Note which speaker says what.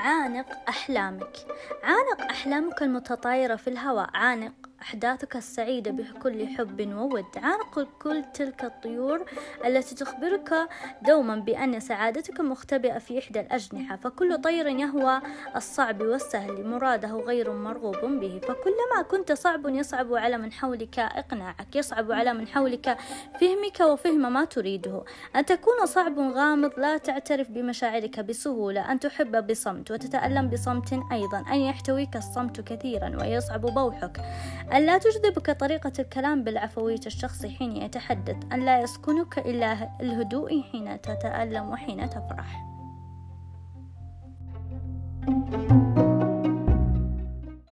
Speaker 1: عانق أحلامك. عانق أحلامك المتطايرة في الهواء. عانق. أحداثك السعيدة بكل حب وود عانق كل تلك الطيور التي تخبرك دوما بأن سعادتك مختبئة في إحدى الأجنحة. فكل طير يهوى الصعب والسهل مراده غير مرغوب به. فكلما كنت صعب يصعب على من حولك إقناعك يصعب على من حولك فهمك وفهم ما تريده. أن تكون صعب غامض لا تعترف بمشاعرك بسهولة. أن تحب بصمت وتتألم بصمت أيضا. أن يحتويك الصمت كثيرا ويصعب بوحك. أن لا تجذبك طريقة الكلام بالعفوية الشخص حين يتحدث أن لا يسكنك إلا الهدوء حين تتألم وحين تفرح. thank you